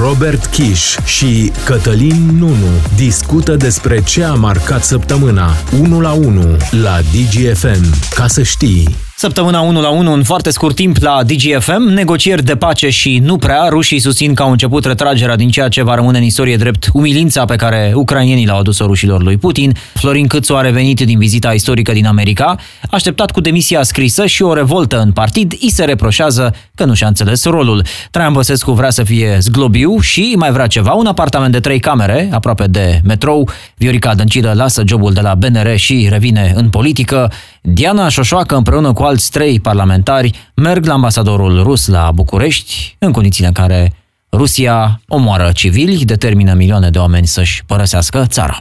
Robert Kiș și Cătălin Nunu discută despre ce a marcat săptămâna 1 la 1 la DGFM. Ca să știi... Săptămâna 1 la 1, în foarte scurt timp la DGFM, negocieri de pace și nu prea. Rușii susțin că au început retragerea din ceea ce va rămâne în istorie drept umilința pe care ucrainienii l-au adus-o rușilor lui Putin. Florin Câțu a revenit din vizita istorică din America, așteptat cu demisia scrisă și o revoltă în partid, îi se reproșează că nu și-a înțeles rolul. Traian Băsescu vrea să fie zglobiu și mai vrea ceva, un apartament de trei camere, aproape de metrou. Viorica Dăncilă lasă jobul de la BNR și revine în politică. Diana Șoșoacă împreună cu alți trei parlamentari merg la ambasadorul rus la București, în condițiile în care Rusia omoară civili, determină milioane de oameni să-și părăsească țara.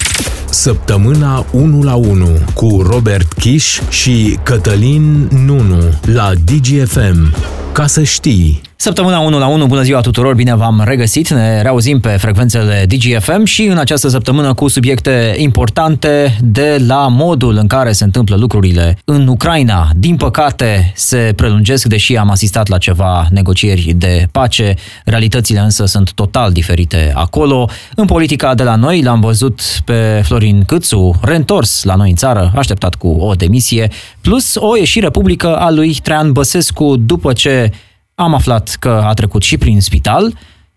Săptămâna 1 la 1 cu Robert Kiș și Cătălin Nunu la DGFM. Ca să știi... Săptămâna 1 la 1, bună ziua tuturor, bine v-am regăsit, ne reauzim pe frecvențele DGFM și în această săptămână cu subiecte importante de la modul în care se întâmplă lucrurile în Ucraina. Din păcate se prelungesc, deși am asistat la ceva negocieri de pace, realitățile însă sunt total diferite acolo. În politica de la noi l-am văzut pe Florin Câțu, reîntors la noi în țară, așteptat cu o demisie, plus o ieșire publică a lui Traian Băsescu după ce am aflat că a trecut și prin spital.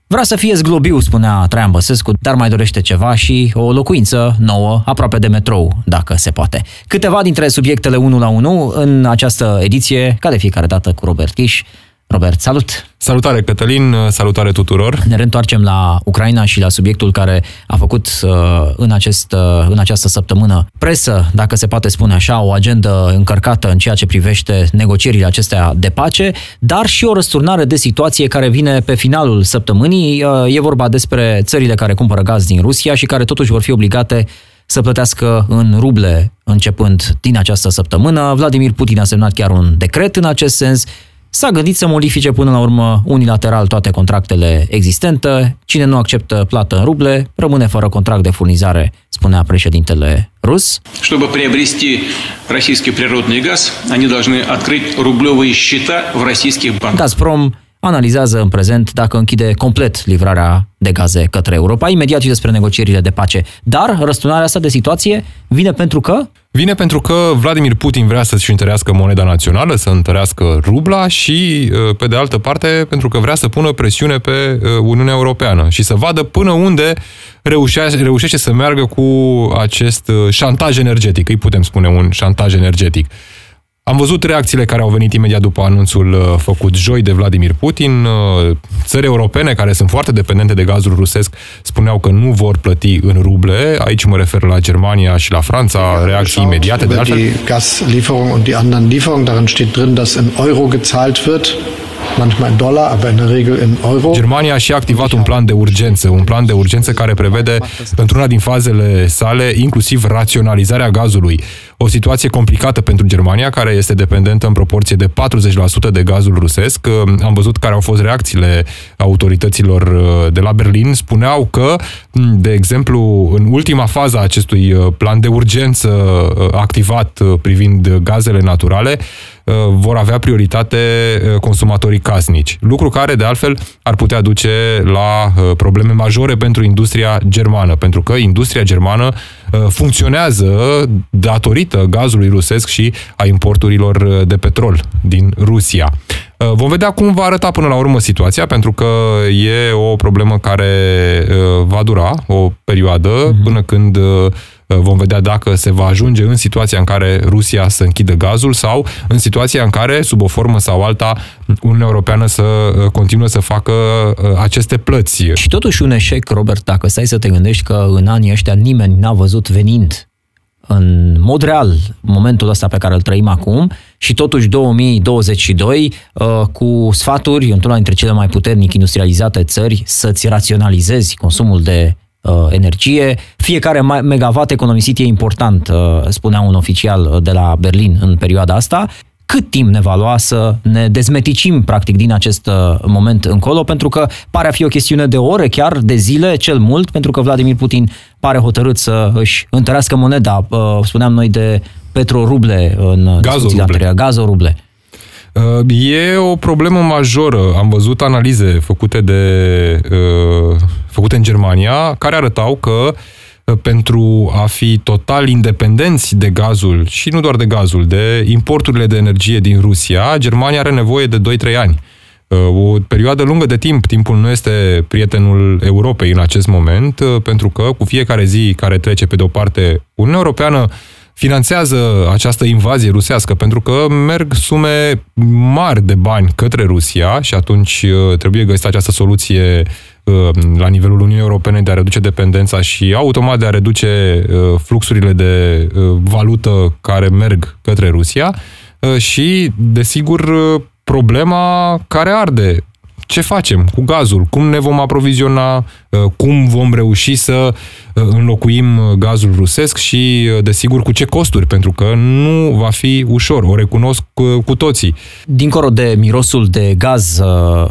Vrea să fie zglobiu, spunea Traian Băsescu, dar mai dorește ceva și o locuință nouă, aproape de metrou, dacă se poate. Câteva dintre subiectele 1 la 1 în această ediție, ca de fiecare dată cu Robert Kiș. Robert, salut! Salutare, Cătălin, salutare tuturor! Ne reîntoarcem la Ucraina și la subiectul care a făcut uh, în, acest, uh, în această săptămână presă, dacă se poate spune așa, o agendă încărcată în ceea ce privește negocierile acestea de pace, dar și o răsturnare de situație care vine pe finalul săptămânii. Uh, e vorba despre țările care cumpără gaz din Rusia și care totuși vor fi obligate să plătească în ruble începând din această săptămână. Vladimir Putin a semnat chiar un decret în acest sens S-a gândit să modifice până la urmă unilateral toate contractele existente. Cine nu acceptă plată în ruble rămâne fără contract de furnizare, spunea președintele rus. Чтобы приобрести российский природный газ, они должны открыть рублевые счета в российских банках. Gazprom analizează în prezent dacă închide complet livrarea de gaze către Europa, imediat și despre negocierile de pace. Dar răsturnarea asta de situație vine pentru că? Vine pentru că Vladimir Putin vrea să-și întărească moneda națională, să întărească rubla și, uh, pe de altă parte, pentru că vrea să pună presiune pe uh, Uniunea Europeană și să vadă până unde reușește, reușește să meargă cu acest uh, șantaj energetic. Îi putem spune un șantaj energetic. Am văzut reacțiile care au venit imediat după anunțul uh, făcut joi de Vladimir Putin. Uh, țări europene care sunt foarte dependente de gazul rusesc spuneau că nu vor plăti în ruble. Aici mă refer la Germania și la Franța, reacții imediate. De altfel. Die Gaslieferung und die anderen Lieferungen, darin steht drin, dass in Euro gezahlt wird manchmal in Dollar, aber in der Regel in Euro. Germania a și activat un plan de urgență, un plan de urgență care prevede într-una din fazele sale inclusiv raționalizarea gazului. O situație complicată pentru Germania, care este dependentă în proporție de 40% de gazul rusesc. Am văzut care au fost reacțiile autorităților uh, de la Berlin. Spuneau că, de exemplu, în ultima fază a acestui uh, plan de urgență uh, activat privind gazele naturale, vor avea prioritate consumatorii casnici. Lucru care, de altfel, ar putea duce la probleme majore pentru industria germană, pentru că industria germană funcționează datorită gazului rusesc și a importurilor de petrol din Rusia. Vom vedea cum va arăta până la urmă situația, pentru că e o problemă care va dura o perioadă mm-hmm. până când vom vedea dacă se va ajunge în situația în care Rusia să închidă gazul sau în situația în care, sub o formă sau alta, Uniunea Europeană să continue să facă aceste plăți. Și totuși un eșec, Robert, dacă stai să te gândești că în anii ăștia nimeni n-a văzut venind în mod real momentul ăsta pe care îl trăim acum și totuși 2022 uh, cu sfaturi într-una dintre cele mai puternic industrializate țări să-ți raționalizezi consumul de uh, energie. Fiecare megawatt economisit e important, uh, spunea un oficial de la Berlin în perioada asta cât timp ne va lua să ne dezmeticim practic din acest uh, moment încolo, pentru că pare a fi o chestiune de ore, chiar de zile, cel mult, pentru că Vladimir Putin pare hotărât să își întărească moneda, uh, spuneam noi de petroruble în gazoruble. gazoruble. Uh, e o problemă majoră. Am văzut analize făcute de uh, făcute în Germania, care arătau că pentru a fi total independenți de gazul și nu doar de gazul, de importurile de energie din Rusia, Germania are nevoie de 2-3 ani. O perioadă lungă de timp, timpul nu este prietenul Europei în acest moment, pentru că cu fiecare zi care trece pe de o parte Uniunea Europeană finanțează această invazie rusească, pentru că merg sume mari de bani către Rusia și atunci trebuie găsită această soluție la nivelul Uniunii Europene de a reduce dependența și automat de a reduce fluxurile de valută care merg către Rusia și, desigur, problema care arde. Ce facem cu gazul, cum ne vom aproviziona, cum vom reuși să înlocuim gazul rusesc și, desigur, cu ce costuri, pentru că nu va fi ușor, o recunosc cu, cu toții. Dincolo de mirosul de gaz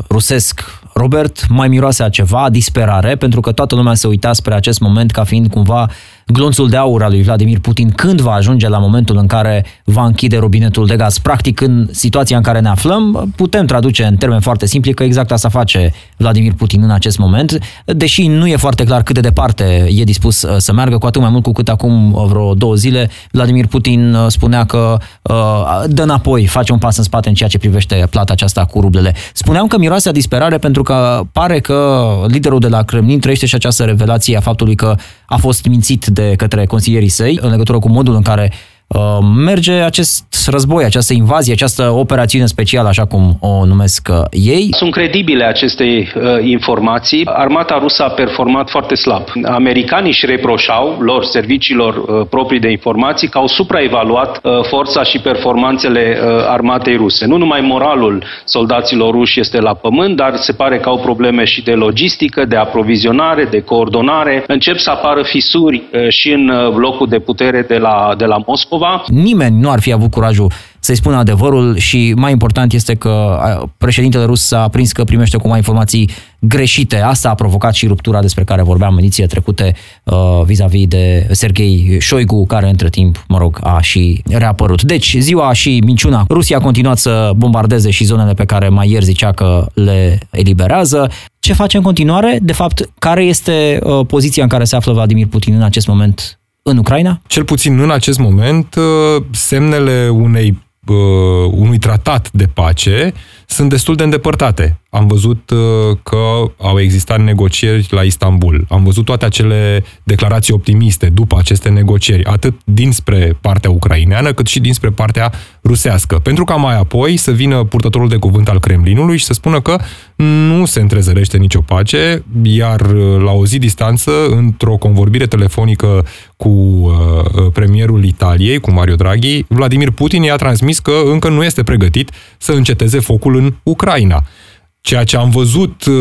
rusesc Robert, mai miroase a ceva, disperare, pentru că toată lumea se uita spre acest moment ca fiind cumva glonțul de aur al lui Vladimir Putin când va ajunge la momentul în care va închide robinetul de gaz. Practic, în situația în care ne aflăm, putem traduce în termeni foarte simpli că exact asta face Vladimir Putin în acest moment, deși nu e foarte clar cât de departe e dispus uh, să meargă, cu atât mai mult cu cât acum uh, vreo două zile Vladimir Putin uh, spunea că uh, dă înapoi, face un pas în spate în ceea ce privește plata aceasta cu rublele. Spuneam că miroase a disperare pentru că pare că liderul de la Kremlin trăiește și această revelație a faptului că a fost mințit de către consilierii săi în legătură cu modul în care Uh, merge acest război, această invazie, această operațiune specială, așa cum o numesc uh, ei. Sunt credibile aceste uh, informații. Armata rusă a performat foarte slab. Americanii își reproșau lor, serviciilor uh, proprii de informații, că au supraevaluat uh, forța și performanțele uh, armatei ruse. Nu numai moralul soldaților ruși este la pământ, dar se pare că au probleme și de logistică, de aprovizionare, de coordonare. Încep să apară fisuri uh, și în uh, blocul de putere de la, de la Moscova Moscova. Nimeni nu ar fi avut curajul să-i spună adevărul și mai important este că președintele rus s-a prins că primește cu mai informații greșite. Asta a provocat și ruptura despre care vorbeam în ediție trecute uh, vis-a-vis de Sergei Șoigu, care între timp, mă rog, a și reapărut. Deci, ziua și minciuna. Rusia a continuat să bombardeze și zonele pe care mai ieri zicea că le eliberează. Ce face în continuare? De fapt, care este uh, poziția în care se află Vladimir Putin în acest moment în Ucraina? Cel puțin în acest moment, uh, semnele unei, uh, unui tratat de pace sunt destul de îndepărtate. Am văzut uh, că au existat negocieri la Istanbul. Am văzut toate acele declarații optimiste după aceste negocieri, atât dinspre partea ucraineană, cât și dinspre partea rusească. Pentru ca mai apoi să vină purtătorul de cuvânt al Kremlinului și să spună că nu se întrezărește nicio pace, iar uh, la o zi distanță, într-o convorbire telefonică cu uh, premierul Italiei, cu Mario Draghi, Vladimir Putin i-a transmis că încă nu este pregătit să înceteze focul în Ucraina. Ceea ce am văzut uh,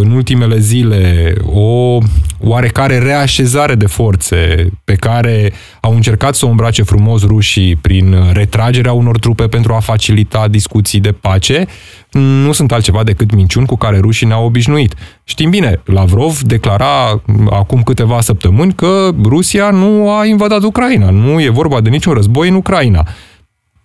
în ultimele zile, o oarecare reașezare de forțe pe care au încercat să o îmbrace frumos rușii prin retragerea unor trupe pentru a facilita discuții de pace, nu sunt altceva decât minciuni cu care rușii ne-au obișnuit. Știm bine, Lavrov declara acum câteva săptămâni că Rusia nu a invadat Ucraina, nu e vorba de niciun război în Ucraina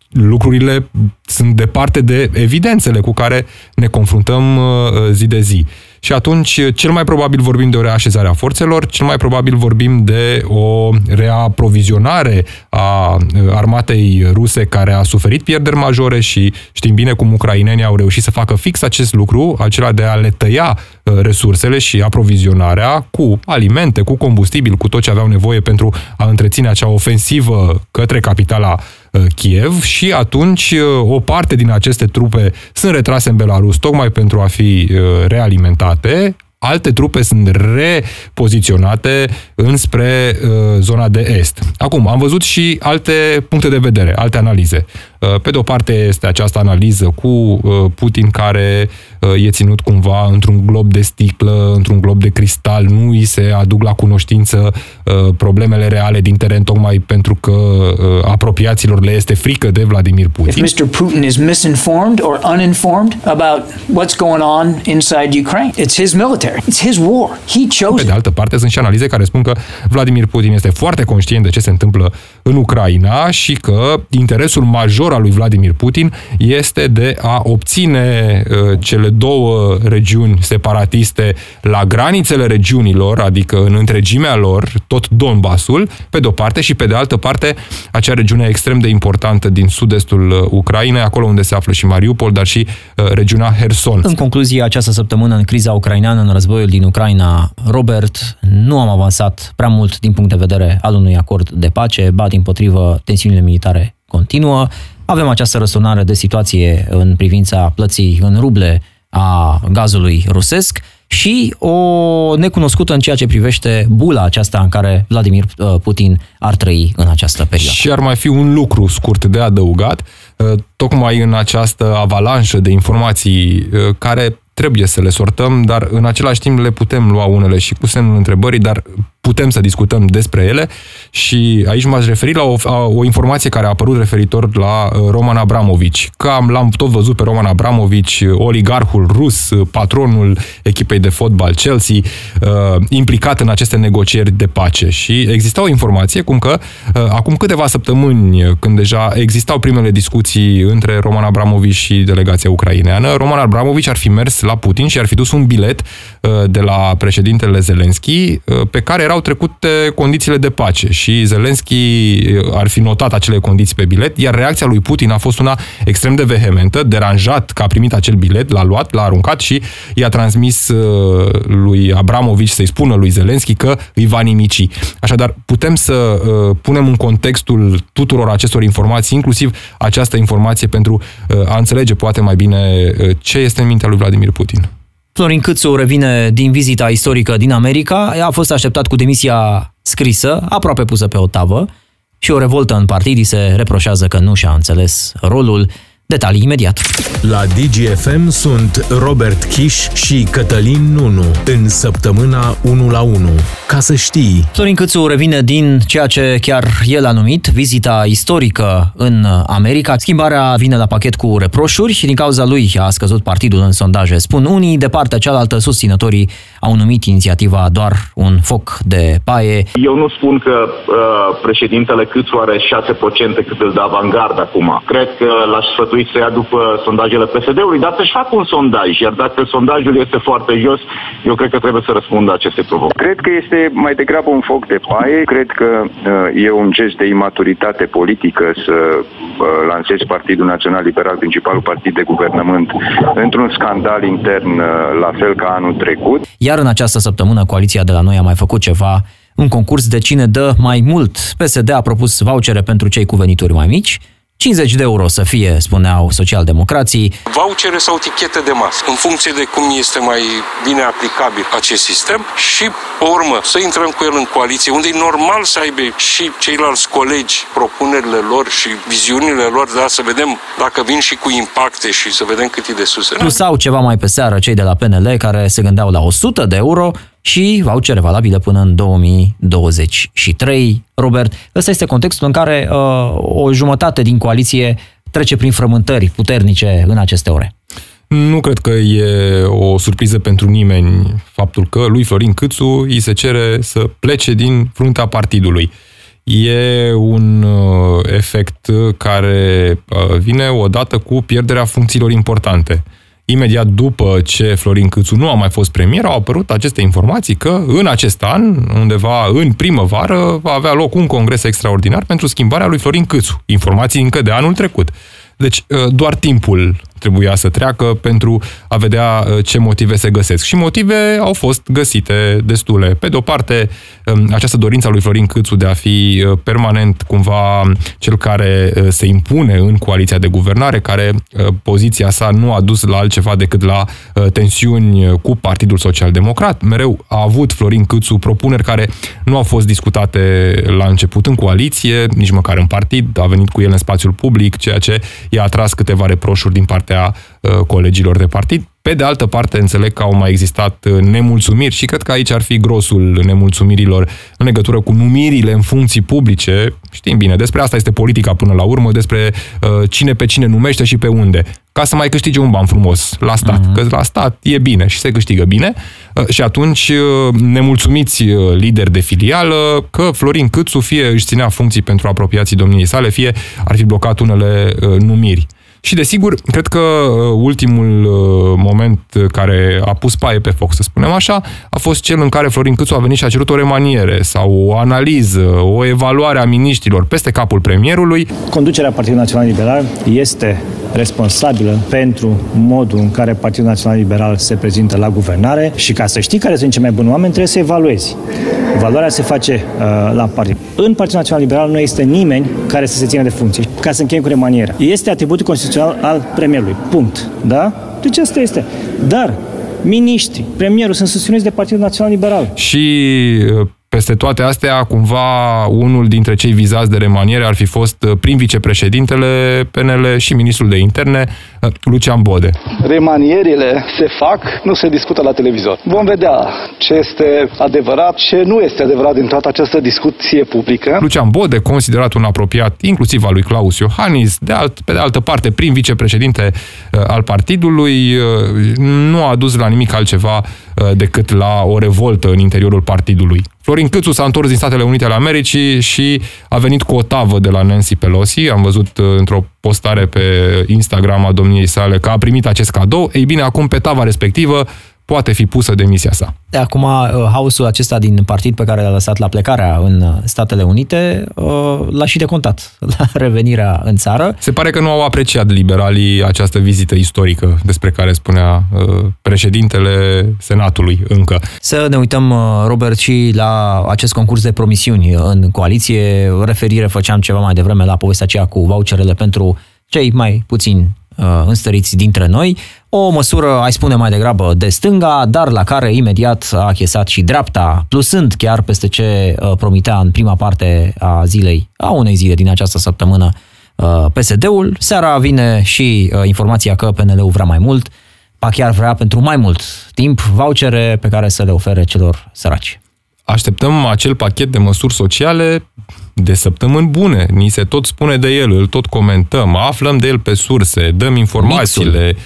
lucrurile sunt departe de evidențele cu care ne confruntăm uh, zi de zi. Și atunci, cel mai probabil vorbim de o reașezare a forțelor, cel mai probabil vorbim de o reaprovizionare a uh, armatei ruse care a suferit pierderi majore și știm bine cum ucrainenii au reușit să facă fix acest lucru, acela de a le tăia uh, resursele și aprovizionarea cu alimente, cu combustibil, cu tot ce aveau nevoie pentru a întreține acea ofensivă către capitala Uh, Kiev. Și atunci uh, o parte din aceste trupe sunt retrase în Belarus tocmai pentru a fi uh, realimentate, alte trupe sunt repoziționate înspre uh, zona de est. Acum, am văzut și alte puncte de vedere, alte analize. Uh, pe de o parte este această analiză cu uh, Putin care uh, e ținut cumva într-un glob de sticlă, într-un glob de cristal, nu îi se aduc la cunoștință problemele reale din teren tocmai pentru că apropiaților le este frică de Vladimir Putin. If Mr. Putin is misinformed or uninformed about what's going on inside Ukraine, it's his military, it's his war. He chose Pe de altă parte sunt și analize care spun că Vladimir Putin este foarte conștient de ce se întâmplă în Ucraina și că interesul major a lui Vladimir Putin este de a obține uh, cele două regiuni separatiste la granițele regiunilor, adică în întregimea lor, tot Donbasul, pe de-o parte, și pe de altă parte acea regiune extrem de importantă din sud-estul uh, Ucrainei, acolo unde se află și Mariupol, dar și uh, regiunea Herson. În concluzie, această săptămână în criza ucraineană, în războiul din Ucraina, Robert, nu am avansat prea mult din punct de vedere al unui acord de pace, ba din potrivă tensiunile militare continuă. Avem această răsunare de situație în privința plății în ruble a gazului rusesc și o necunoscută în ceea ce privește bula aceasta în care Vladimir uh, Putin ar trăi în această perioadă. Și ar mai fi un lucru scurt de adăugat, uh, tocmai în această avalanșă de informații uh, care trebuie să le sortăm, dar în același timp le putem lua unele și cu semnul întrebării, dar putem să discutăm despre ele și aici m-aș referi la o, o informație care a apărut referitor la uh, Roman Abramovici. Că am, l-am tot văzut pe Roman Abramovici, oligarhul rus, patronul echipei de fotbal Chelsea, uh, implicat în aceste negocieri de pace. Și exista o informație cum că uh, acum câteva săptămâni, când deja existau primele discuții între Roman Abramovici și delegația ucraineană, Roman Abramovici ar fi mers la Putin și ar fi dus un bilet de la președintele Zelenski pe care erau trecute condițiile de pace și Zelenski ar fi notat acele condiții pe bilet, iar reacția lui Putin a fost una extrem de vehementă, deranjat că a primit acel bilet, l-a luat, l-a aruncat și i-a transmis lui Abramovici să-i spună lui Zelenski că îi va nimici. Așadar, putem să punem în contextul tuturor acestor informații, inclusiv această informație pentru a înțelege poate mai bine ce este în mintea lui Vladimir Putin. Florin Câțu revine din vizita istorică din America, a fost așteptat cu demisia scrisă, aproape pusă pe o tavă, și o revoltă în partid se reproșează că nu și-a înțeles rolul Detalii imediat. La DGFM sunt Robert Kiș și Cătălin Nunu în săptămâna 1 la 1. Ca să știi. Florin Câțu revine din ceea ce chiar el a numit vizita istorică în America. Schimbarea vine la pachet cu reproșuri și din cauza lui a scăzut partidul în sondaje. Spun unii, de partea cealaltă susținătorii au numit inițiativa doar un foc de paie. Eu nu spun că uh, președintele Câțu are 6% cât îl dă avangard acum. Cred că l-aș sfătui trebui să ia după sondajele PSD-ului, dar să-și facă un sondaj. Iar dacă sondajul este foarte jos, eu cred că trebuie să răspundă aceste provocări. Cred că este mai degrabă un foc de paie. Cred că uh, e un gest de imaturitate politică să uh, lansezi Partidul Național Liberal, principalul partid de guvernământ, într-un scandal intern uh, la fel ca anul trecut. Iar în această săptămână, coaliția de la noi a mai făcut ceva un concurs de cine dă mai mult. PSD a propus vouchere pentru cei cu venituri mai mici, 50 de euro să fie, spuneau socialdemocrații. Vouchere sau tichete de masă, în funcție de cum este mai bine aplicabil acest sistem și, pe urmă, să intrăm cu el în coaliție, unde e normal să aibă și ceilalți colegi propunerile lor și viziunile lor, da, să vedem dacă vin și cu impacte și să vedem cât e de sus. Plus au ceva mai pe seară cei de la PNL care se gândeau la 100 de euro și vouchere valabile până în 2023. Robert, ăsta este contextul în care uh, o jumătate din coaliție trece prin frământări puternice în aceste ore. Nu cred că e o surpriză pentru nimeni faptul că lui Florin Câțu îi se cere să plece din fruntea partidului. E un uh, efect care uh, vine odată cu pierderea funcțiilor importante imediat după ce Florin Câțu nu a mai fost premier, au apărut aceste informații că în acest an, undeva în primăvară, va avea loc un congres extraordinar pentru schimbarea lui Florin Câțu. Informații încă de anul trecut. Deci doar timpul trebuia să treacă pentru a vedea uh, ce motive se găsesc. Și motive au fost găsite destule. Pe de o parte, um, această dorință a lui Florin Câțu de a fi uh, permanent cumva cel care uh, se impune în coaliția de guvernare, care poziția sa nu a dus la altceva decât la tensiuni cu Partidul Social Democrat. Mereu a avut Florin Câțu propuneri care nu au fost discutate la început în coaliție, nici măcar în partid, a venit cu el în spațiul public, ceea ce i-a atras câteva reproșuri din partea partea uh, colegilor de partid. Pe de altă parte, înțeleg că au mai existat uh, nemulțumiri și cred că aici ar fi grosul nemulțumirilor în legătură cu numirile în funcții publice. Știm bine, despre asta este politica până la urmă, despre uh, cine pe cine numește și pe unde. Ca să mai câștige un ban frumos la stat. Uh-huh. Că la stat e bine și se câștigă bine. Uh, și atunci uh, nemulțumiți uh, lideri de filială că Florin Câțu fie își ținea funcții pentru apropiații domniei sale, fie ar fi blocat unele uh, numiri. Și desigur, cred că uh, ultimul uh, moment care a pus paie pe foc, să spunem așa, a fost cel în care Florin Câțu a venit și a cerut o remaniere sau o analiză, o evaluare a miniștrilor peste capul premierului. Conducerea Partidului Național Liberal este responsabilă pentru modul în care Partidul Național Liberal se prezintă la guvernare și ca să știi care sunt cei mai buni oameni, trebuie să evaluezi. Valoarea se face uh, la partid. În Partidul Național Liberal nu există nimeni care să se țină de funcție. Ca să încheiem cu remaniera. Este atributul constituțional al premierului. Punct. Da? Deci asta este. Dar miniștri, premierul sunt susținuți de Partidul Național Liberal. Și uh, peste toate astea, cumva, unul dintre cei vizați de remaniere ar fi fost uh, prim vicepreședintele PNL și ministrul de interne, uh, Lucian Bode. Remanierile se fac, nu se discută la televizor. Vom vedea ce este adevărat, ce nu este adevărat din toată această discuție publică. Lucian Bode, considerat un apropiat inclusiv al lui Claus Iohannis, de alt, pe de altă parte prim vicepreședinte uh, al partidului, nu a dus la nimic altceva decât la o revoltă în interiorul partidului. Florin Câțu s-a întors din Statele Unite ale Americii și a venit cu o tavă de la Nancy Pelosi. Am văzut uh, într-o postare pe Instagram a domniei sale că a primit acest cadou. Ei bine, acum pe tava respectivă poate fi pusă demisia sa. De acum, uh, haosul acesta din partid pe care l-a lăsat la plecarea în uh, Statele Unite uh, l-a și decontat la revenirea în țară. Se pare că nu au apreciat liberalii această vizită istorică despre care spunea președintele Senatului încă. Să ne uităm, Robert, și la acest concurs de promisiuni în coaliție. Referire făceam ceva mai devreme la povestea aceea cu voucherele pentru cei mai puțini Uh, înstăriți dintre noi, o măsură, ai spune mai degrabă, de stânga, dar la care imediat a achesat și dreapta, plusând chiar peste ce uh, promitea în prima parte a zilei, a unei zile din această săptămână, uh, PSD-ul. Seara vine și informația că PNL-ul vrea mai mult, pa chiar vrea pentru mai mult timp vouchere pe care să le ofere celor săraci. Așteptăm acel pachet de măsuri sociale de săptămâni bune. Ni se tot spune de el, îl tot comentăm, aflăm de el pe surse, dăm informațiile. Uh,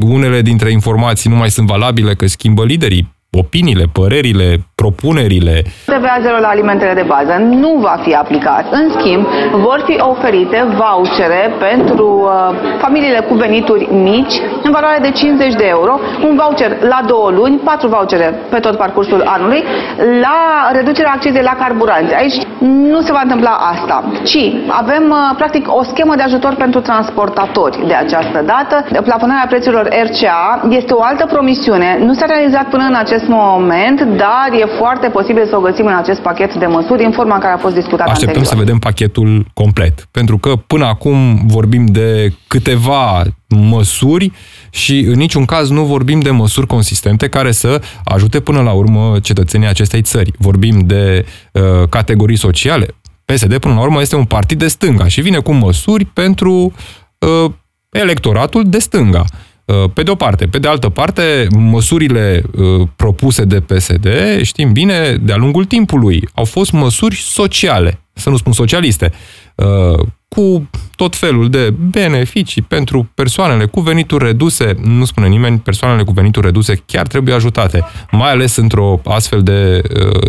unele dintre informații nu mai sunt valabile că schimbă liderii opiniile, părerile, propunerile. TVA zero la alimentele de bază nu va fi aplicat. În schimb, vor fi oferite vouchere pentru uh, familiile cu venituri mici în valoare de 50 de euro, un voucher la două luni, patru vouchere pe tot parcursul anului, la reducerea accizei la carburanți. Aici nu se va întâmpla asta, ci avem uh, practic o schemă de ajutor pentru transportatori de această dată. Plafonarea prețurilor RCA este o altă promisiune, nu s-a realizat până în acest acest moment, dar e foarte posibil să o găsim în acest pachet de măsuri în forma în care a fost discutat Așteptăm anterior. să vedem pachetul complet, pentru că până acum vorbim de câteva măsuri și în niciun caz nu vorbim de măsuri consistente care să ajute până la urmă cetățenii acestei țări. Vorbim de uh, categorii sociale. PSD, până la urmă, este un partid de stânga și vine cu măsuri pentru uh, electoratul de stânga. Uh, pe de o parte. Pe de altă parte, măsurile uh, propuse de PSD, știm bine, de-a lungul timpului, au fost măsuri sociale, să nu spun socialiste, uh, cu tot felul de beneficii pentru persoanele cu venituri reduse. Nu spune nimeni, persoanele cu venituri reduse chiar trebuie ajutate, mai ales într-o astfel de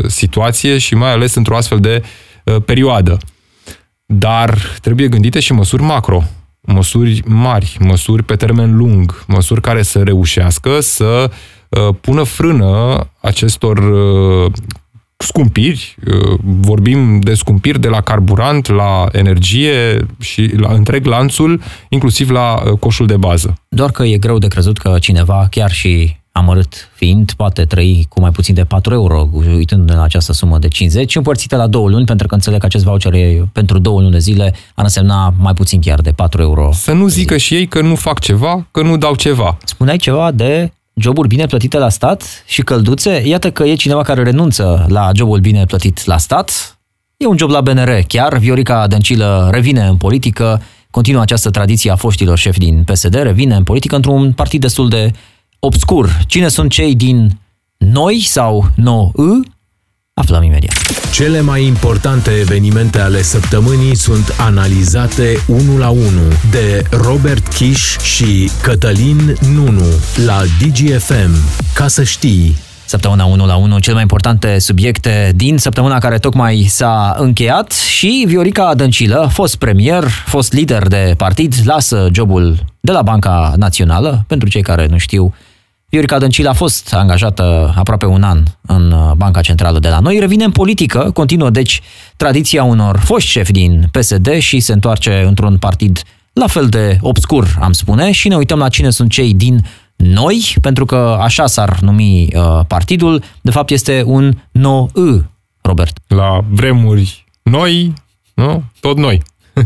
situație și mai ales într-o astfel de perioadă. Dar trebuie gândite și măsuri macro măsuri mari, măsuri pe termen lung, măsuri care să reușească să uh, pună frână acestor uh, scumpiri, uh, vorbim de scumpiri de la carburant, la energie și la întreg lanțul, inclusiv la coșul de bază. Doar că e greu de crezut că cineva, chiar și amărât fiind, poate trăi cu mai puțin de 4 euro, uitând la această sumă de 50, împărțită la două luni, pentru că înțeleg că acest voucher e pentru două luni de zile, ar însemna mai puțin chiar de 4 euro. Să nu zică și ei că nu fac ceva, că nu dau ceva. Spuneai ceva de joburi bine plătite la stat și călduțe. Iată că e cineva care renunță la jobul bine plătit la stat. E un job la BNR chiar. Viorica Dăncilă revine în politică continuă această tradiție a foștilor șefi din PSD, revine în politică într-un partid destul de obscur. Cine sunt cei din noi sau nou Aflăm imediat. Cele mai importante evenimente ale săptămânii sunt analizate unul la unul de Robert Kish și Cătălin Nunu la DGFM. Ca să știi, Săptămâna 1 la 1, cele mai importante subiecte din săptămâna care tocmai s-a încheiat și Viorica Dăncilă, fost premier, fost lider de partid, lasă jobul de la Banca Națională. Pentru cei care nu știu, Viorica Dăncilă a fost angajată aproape un an în Banca Centrală de la noi, revine în politică, continuă deci tradiția unor foști șefi din PSD și se întoarce într-un partid la fel de obscur, am spune, și ne uităm la cine sunt cei din noi, pentru că așa s-ar numi uh, partidul, de fapt este un no-ă, Robert. La vremuri noi, nu? Tot noi.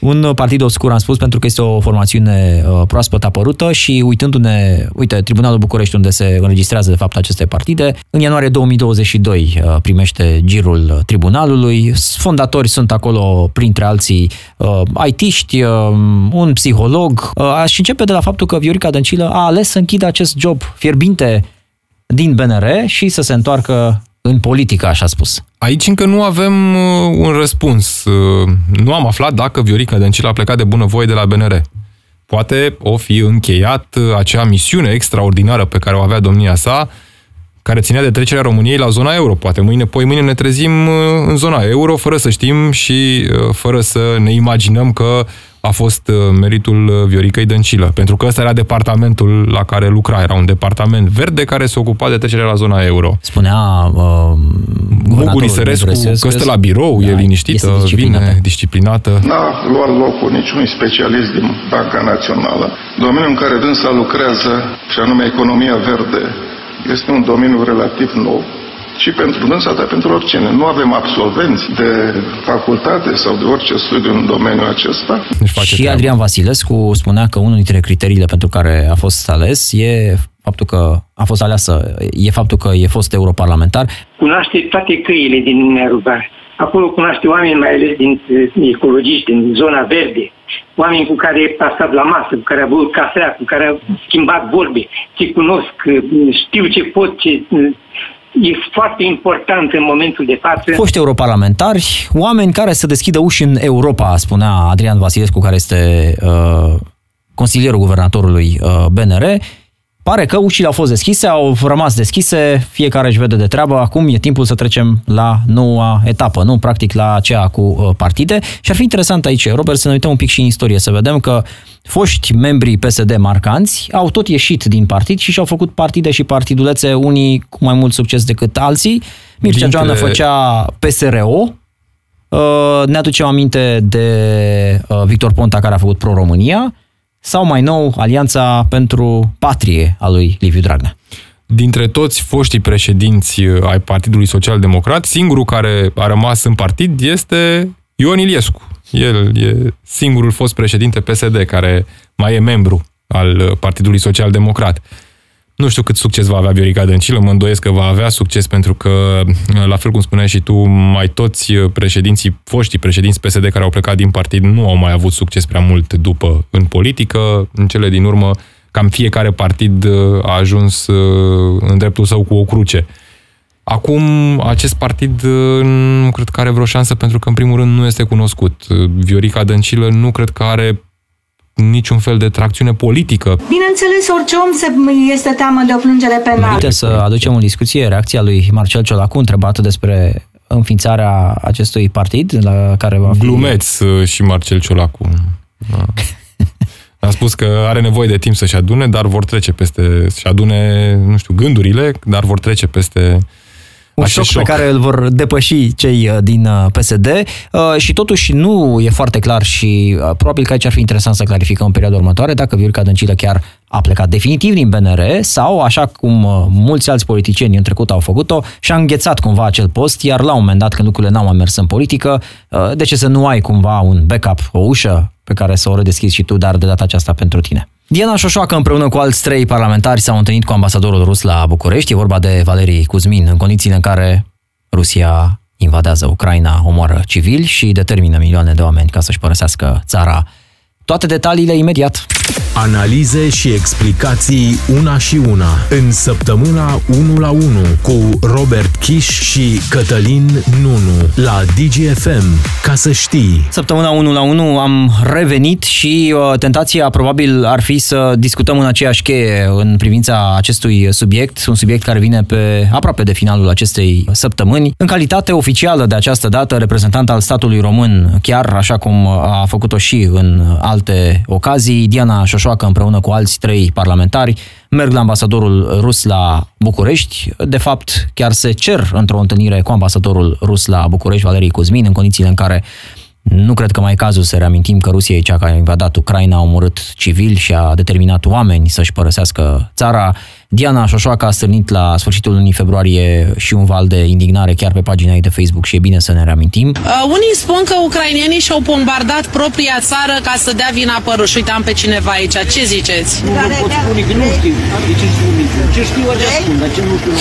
Un partid obscur, am spus, pentru că este o formațiune uh, proaspăt apărută și uitându-ne, uite, Tribunalul București, unde se înregistrează de fapt aceste partide, în ianuarie 2022 uh, primește girul tribunalului. Fondatori sunt acolo, printre alții, uh, IT-ști, un psiholog. Aș începe de la faptul că Viorica Dăncilă a ales să închidă acest job fierbinte din BNR și să se întoarcă în politică, așa spus. Aici încă nu avem uh, un răspuns. Uh, nu am aflat dacă Viorica Dăncilă a plecat de bunăvoie de la BNR. Poate o fi încheiat uh, acea misiune extraordinară pe care o avea domnia sa, care ținea de trecerea României la zona euro. Poate mâine, poi mâine ne trezim în zona euro, fără să știm și fără să ne imaginăm că a fost uh, meritul uh, Vioricăi Dăncilă, pentru că ăsta era departamentul la care lucra, era un departament verde care se ocupa de trecerea la zona euro. Spunea uh, Muguri Sărescu că stă la birou, da, e liniștită, disciplinată. vine disciplinată. N-a luat locul niciunui specialist din Banca Națională. Domeniul în care dânsa lucrează, și anume economia verde, este un domeniu relativ nou și pentru dânsa, dar pentru oricine. Nu avem absolvenți de facultate sau de orice studiu în domeniul acesta. Și Adrian Vasilescu spunea că unul dintre criteriile pentru care a fost ales e faptul că a fost aleasă, e faptul că e fost europarlamentar. Cunoaște toate căile din Uniunea Europeană. Acolo cunoaște oameni, mai ales din ecologiști, din zona verde, oameni cu care a stat la masă, cu care a băut cafea, cu care a schimbat vorbe, ce cunosc, știu ce pot, ce e foarte important în momentul de față. Foști europarlamentari, oameni care să deschidă uși în Europa, spunea Adrian Vasilescu, care este uh, consilierul guvernatorului uh, BNR, Pare că ușile au fost deschise, au rămas deschise, fiecare își vede de treabă, acum e timpul să trecem la noua etapă, nu practic la aceea cu uh, partide. Și ar fi interesant aici, Robert, să ne uităm un pic și în istorie, să vedem că foști membrii PSD marcanți au tot ieșit din partid și și-au făcut partide și partidulețe, unii cu mai mult succes decât alții. Mircea Dintre... Joană făcea PSRO, uh, ne aducem aminte de uh, Victor Ponta care a făcut Pro-România, sau mai nou Alianța pentru Patrie a lui Liviu Dragnea. Dintre toți foștii președinți uh, ai Partidului Social Democrat, singurul care a rămas în partid este Ion Iliescu. El e singurul fost președinte PSD care mai e membru al uh, Partidului Social Democrat. Nu știu cât succes va avea Viorica Dăncilă, mă îndoiesc că va avea succes pentru că, la fel cum spuneai și tu, mai toți președinții, foștii președinți PSD care au plecat din partid nu au mai avut succes prea mult după în politică. În cele din urmă, cam fiecare partid a ajuns în dreptul său cu o cruce. Acum, acest partid nu cred că are vreo șansă pentru că, în primul rând, nu este cunoscut. Viorica Dăncilă nu cred că are niciun fel de tracțiune politică. Bineînțeles, orice om se este teamă de o plângere penală. Merită să aducem în discuție reacția lui Marcel Ciolacu, întrebat despre înființarea acestui partid la care va fi... Glumeț uh, și Marcel Ciolacu. Da. A spus că are nevoie de timp să-și adune, dar vor trece peste, să-și adune, nu știu, gândurile, dar vor trece peste un șoc, șoc pe care îl vor depăși cei uh, din uh, PSD uh, și totuși nu e foarte clar și probabil că aici ar fi interesant să clarificăm în perioada următoare dacă Viorica Dăncilă chiar a plecat definitiv din BNR sau, așa cum mulți alți politicieni în trecut au făcut-o, și-a înghețat cumva acel post, iar la un moment dat, când lucrurile n-au mai mers în politică, de ce să nu ai cumva un backup, o ușă pe care să o redeschizi și tu, dar de data aceasta pentru tine? Diana Șoșoacă împreună cu alți trei parlamentari s-au întâlnit cu ambasadorul rus la București. E vorba de Valerii Cuzmin, în condițiile în care Rusia invadează Ucraina, omoară civili și determină milioane de oameni ca să-și părăsească țara Toate detaliile imediat. Analize și explicații una și una în săptămâna 1 la 1 cu Robert Kiș și Cătălin Nunu la DGFM. Ca să știi. Săptămâna 1 la 1 am revenit și uh, tentația probabil ar fi să discutăm în aceeași cheie în privința acestui subiect, un subiect care vine pe aproape de finalul acestei săptămâni. În calitate oficială de această dată, reprezentant al statului român, chiar așa cum a făcut-o și în alte ocazii, Diana Șoșoacă împreună cu alți trei parlamentari merg la ambasadorul rus la București. De fapt, chiar se cer într-o întâlnire cu ambasadorul rus la București, Valerii Cuzmin, în condițiile în care nu cred că mai e cazul să reamintim că Rusia e cea care a invadat Ucraina, a omorât civili și a determinat oameni să-și părăsească țara. Diana Șoșoacă a stârnit la sfârșitul lunii februarie și un val de indignare chiar pe pagina ei de Facebook și e bine să ne reamintim. Uh, unii spun că ucrainienii și-au bombardat propria țară ca să dea vina pe ruși. Uite, am pe cineva aici. Ce ziceți? Nu, nu pot spune că nu știu. De ce spun Ce știu, așa spun, dar ce nu știu.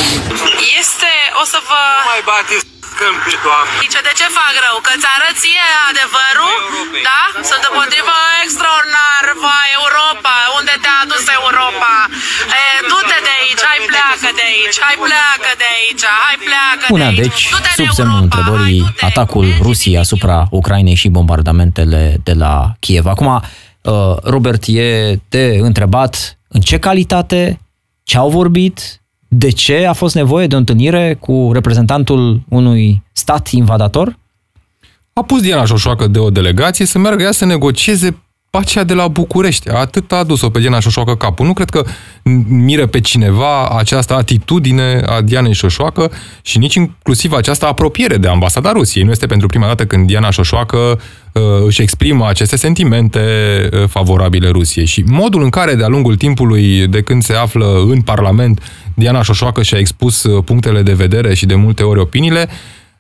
Este, o să vă... Nu mai bateți câmpii, doamne. Zice, de ce fac rău? Că ți arăt ție adevărul? Da? Sunt împotriva extraordinar, va Europa, unde te-a adus Europa? E, du-te de aici, hai pleacă de aici, hai pleacă de aici, hai pleacă de Punea aici. deci sub semnul întrebării atacul Rusiei asupra Ucrainei și bombardamentele de la Kiev. Acum, uh, Robert, e de întrebat în ce calitate, ce au vorbit, de ce a fost nevoie de o întâlnire cu reprezentantul unui stat invadator? A pus Diana Șoșoacă de o delegație să meargă ea să negocieze pacea de la București. Atât a adus-o pe Diana Șoșoacă capul. Nu cred că miră pe cineva această atitudine a Dianei Șoșoacă și nici inclusiv această apropiere de ambasada Rusiei. Nu este pentru prima dată când Diana Șoșoacă uh, își exprimă aceste sentimente uh, favorabile Rusiei. Și modul în care de-a lungul timpului, de când se află în Parlament, Diana Șoșoacă și-a expus uh, punctele de vedere și de multe ori opiniile,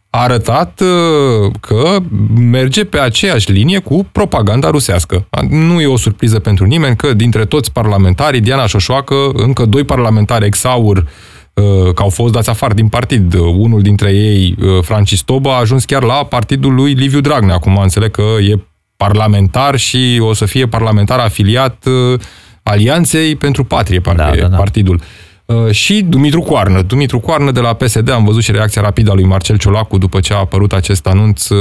a arătat uh, că merge pe aceeași linie cu propaganda rusească. Nu e o surpriză pentru nimeni că dintre toți parlamentarii, Diana Șoșoacă, încă doi parlamentari exaur uh, că au fost dați afară din partid. Unul dintre ei, uh, Francis Toba, a ajuns chiar la partidul lui Liviu Dragnea. Acum înțeleg că e parlamentar și o să fie parlamentar afiliat Alianței pentru Patrie, parcă da, da, da. partidul. Uh, și Dumitru Coarnă. Dumitru Coarnă de la PSD, am văzut și reacția rapidă a lui Marcel Ciolacu după ce a apărut acest anunț. Uh,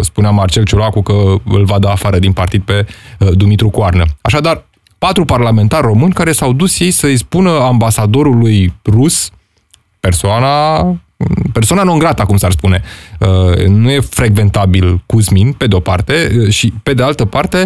spunea Marcel Ciolacu că îl va da afară din partid pe uh, Dumitru Coarnă. Așadar, patru parlamentari români care s-au dus ei să-i spună ambasadorului rus, persoana persoana non grata, cum s-ar spune. Nu e frecventabil Cuzmin, pe de-o parte, și pe de altă parte,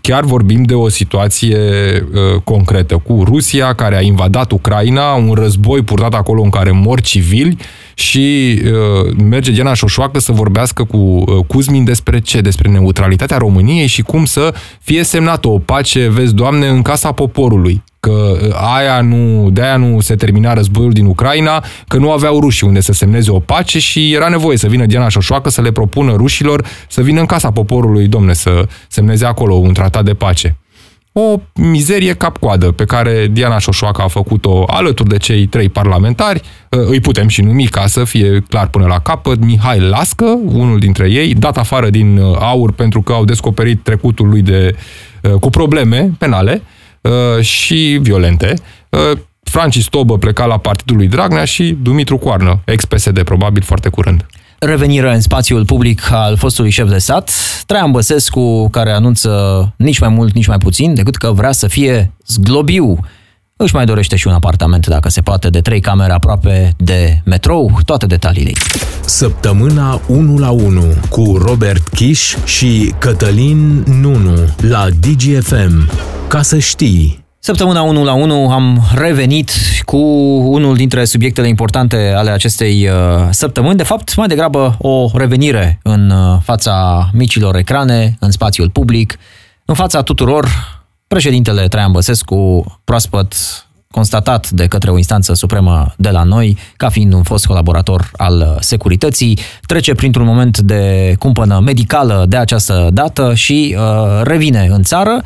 chiar vorbim de o situație uh, concretă cu Rusia care a invadat Ucraina, un război purtat acolo în care mor civili și uh, merge Diana Șoșoacă să vorbească cu uh, Cuzmin despre ce? Despre neutralitatea României și cum să fie semnată o pace, vezi, Doamne, în casa poporului că uh, aia nu, de aia nu se termina războiul din Ucraina, că nu aveau rușii unde să semneze o pace și era nevoie să vină Diana Șoșoacă să le propună rușilor să vină în casa poporului, domne, să semneze acolo un tratat de pace. O mizerie cap-coadă pe care Diana Șoșoacă a făcut-o alături de cei trei parlamentari, uh, îi putem și numi ca să fie clar până la capăt, Mihai Lască, unul dintre ei, dat afară din uh, aur pentru că au descoperit trecutul lui de, cu probleme penale, Uh, și violente. Uh, Francis Tobă pleca la partidul lui Dragnea și Dumitru Coarnă, ex-PSD, probabil foarte curând. Revenire în spațiul public al fostului șef de stat, Traian Băsescu, care anunță nici mai mult, nici mai puțin, decât că vrea să fie zglobiu. Își mai dorește și un apartament, dacă se poate, de trei camere aproape de metrou, toate detaliile. Săptămâna 1 la 1 cu Robert Kiș și Cătălin Nunu la DGFM. Ca să știi. Săptămâna 1 la 1 am revenit cu unul dintre subiectele importante ale acestei uh, săptămâni. De fapt, mai degrabă o revenire în uh, fața micilor ecrane, în spațiul public, în fața tuturor. Președintele Traian Băsescu, proaspăt constatat de către o instanță supremă de la noi, ca fiind un fost colaborator al securității, trece printr-un moment de cumpănă medicală de această dată și uh, revine în țară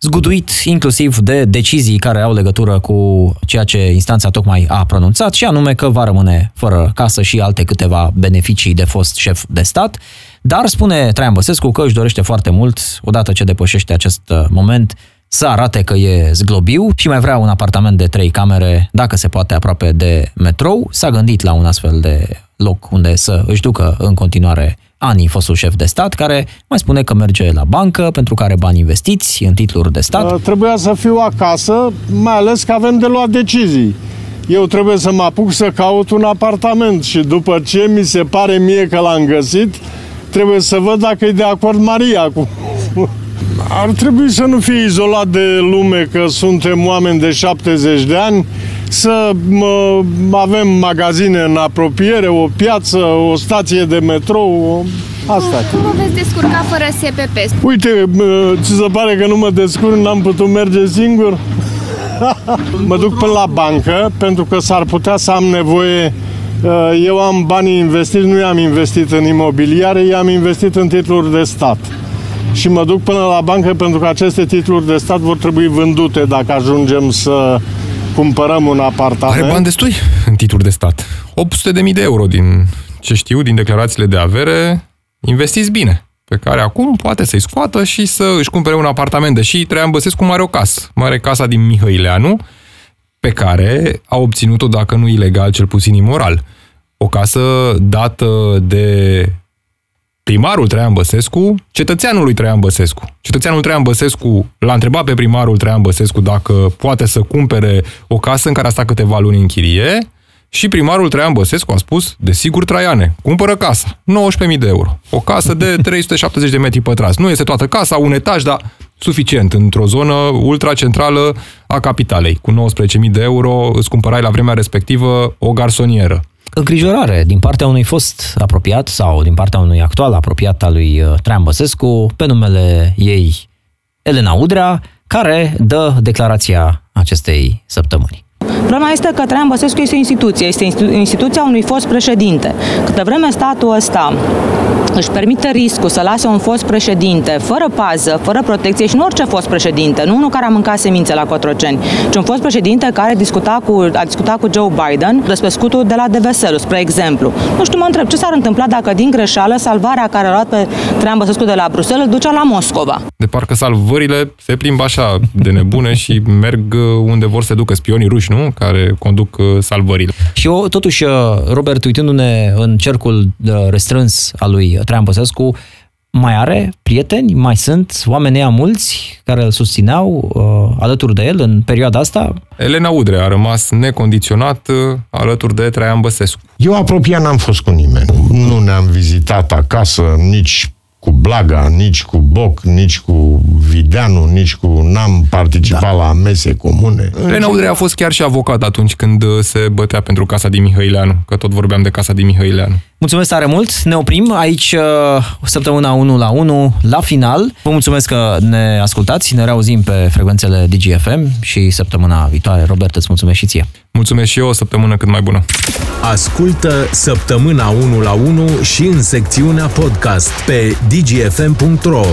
zguduit inclusiv de decizii care au legătură cu ceea ce instanța tocmai a pronunțat, și anume că va rămâne fără casă și alte câteva beneficii de fost șef de stat. Dar spune Traian Băsescu că își dorește foarte mult, odată ce depășește acest uh, moment, să arate că e zglobiu și mai vrea un apartament de trei camere, dacă se poate aproape de metrou. S-a gândit la un astfel de loc unde să își ducă în continuare anii fostul șef de stat, care mai spune că merge la bancă pentru care bani investiți în titluri de stat. Uh, trebuia să fiu acasă, mai ales că avem de luat decizii. Eu trebuie să mă apuc să caut un apartament și după ce mi se pare mie că l-am găsit, trebuie să văd dacă e de acord Maria cu... Ar trebui să nu fie izolat de lume că suntem oameni de 70 de ani, să mă, avem magazine în apropiere, o piață, o stație de metrou, asta. Cum vă veți descurca fără SPP? Uite, ți se pare că nu mă descurc, n-am putut merge singur? mă duc până la bancă pentru că s-ar putea să am nevoie uh, eu am banii investiți, nu i-am investit în imobiliare, i-am investit în titluri de stat. Și mă duc până la bancă pentru că aceste titluri de stat vor trebui vândute dacă ajungem să cumpărăm un apartament. Are bani destui în titluri de stat. 800.000 de euro din ce știu, din declarațiile de avere, investiți bine pe care acum poate să-i scoată și să își cumpere un apartament, deși Traian Băsescu mai are o casă. Mai are casa din Mihăileanu, pe care a obținut-o, dacă nu ilegal, cel puțin imoral. O casă dată de primarul Traian Băsescu, cetățeanul lui Traian Băsescu. Cetățeanul Traian Băsescu l-a întrebat pe primarul Traian Băsescu dacă poate să cumpere o casă în care a stat câteva luni în chirie și primarul Traian Băsescu a spus, desigur Traiane, cumpără casa, 19.000 de euro. O casă de 370 de metri pătrați. Nu este toată casa, un etaj, dar suficient, într-o zonă ultracentrală a capitalei. Cu 19.000 de euro îți cumpărai la vremea respectivă o garsonieră îngrijorare din partea unui fost apropiat sau din partea unui actual apropiat al lui uh, Traian Băsescu, pe numele ei Elena Udrea, care dă declarația acestei săptămâni. Problema este că Traian Băsescu este o instituție, este instituția unui fost președinte. Câte vreme statul ăsta își permite riscul să lase un fost președinte fără pază, fără protecție și nu orice fost președinte, nu unul care a mâncat semințe la Cotroceni, ci un fost președinte care discuta cu, a discutat cu Joe Biden despre scutul de la Deveselu, spre exemplu. Nu știu, mă întreb, ce s-ar întâmpla dacă din greșeală salvarea care a luat pe Traian Băsescu de la Bruxelles îl ducea la Moscova? De parcă salvările se plimbă așa de nebune și merg unde vor să ducă spionii ruși, nu? Care conduc uh, salvările. Și eu, totuși, uh, Robert, uitându-ne în cercul restrâns al lui Traian Băsescu, mai are prieteni, mai sunt oameni ea mulți care îl susțineau uh, alături de el în perioada asta? Elena Udre a rămas necondiționat uh, alături de Traian Băsescu. Eu apropiat n-am fost cu nimeni. Nu ne-am vizitat acasă, nici cu Blaga, nici cu Boc, nici cu Videanu, nici cu... N-am participat da. la mese comune. Elena Udrea a fost chiar și avocat atunci când uh, se bătea pentru casa din Mihăileanu, că tot vorbeam de casa din Mihăileanu. Mulțumesc tare mult, ne oprim aici uh, săptămâna 1 la 1 la final. Vă mulțumesc că ne ascultați, ne reauzim pe frecvențele DGFM și săptămâna viitoare. Robert, îți mulțumesc și ție. Mulțumesc și eu, o săptămână cât mai bună. Ascultă săptămâna 1 la 1 și în secțiunea podcast pe dgfm.ro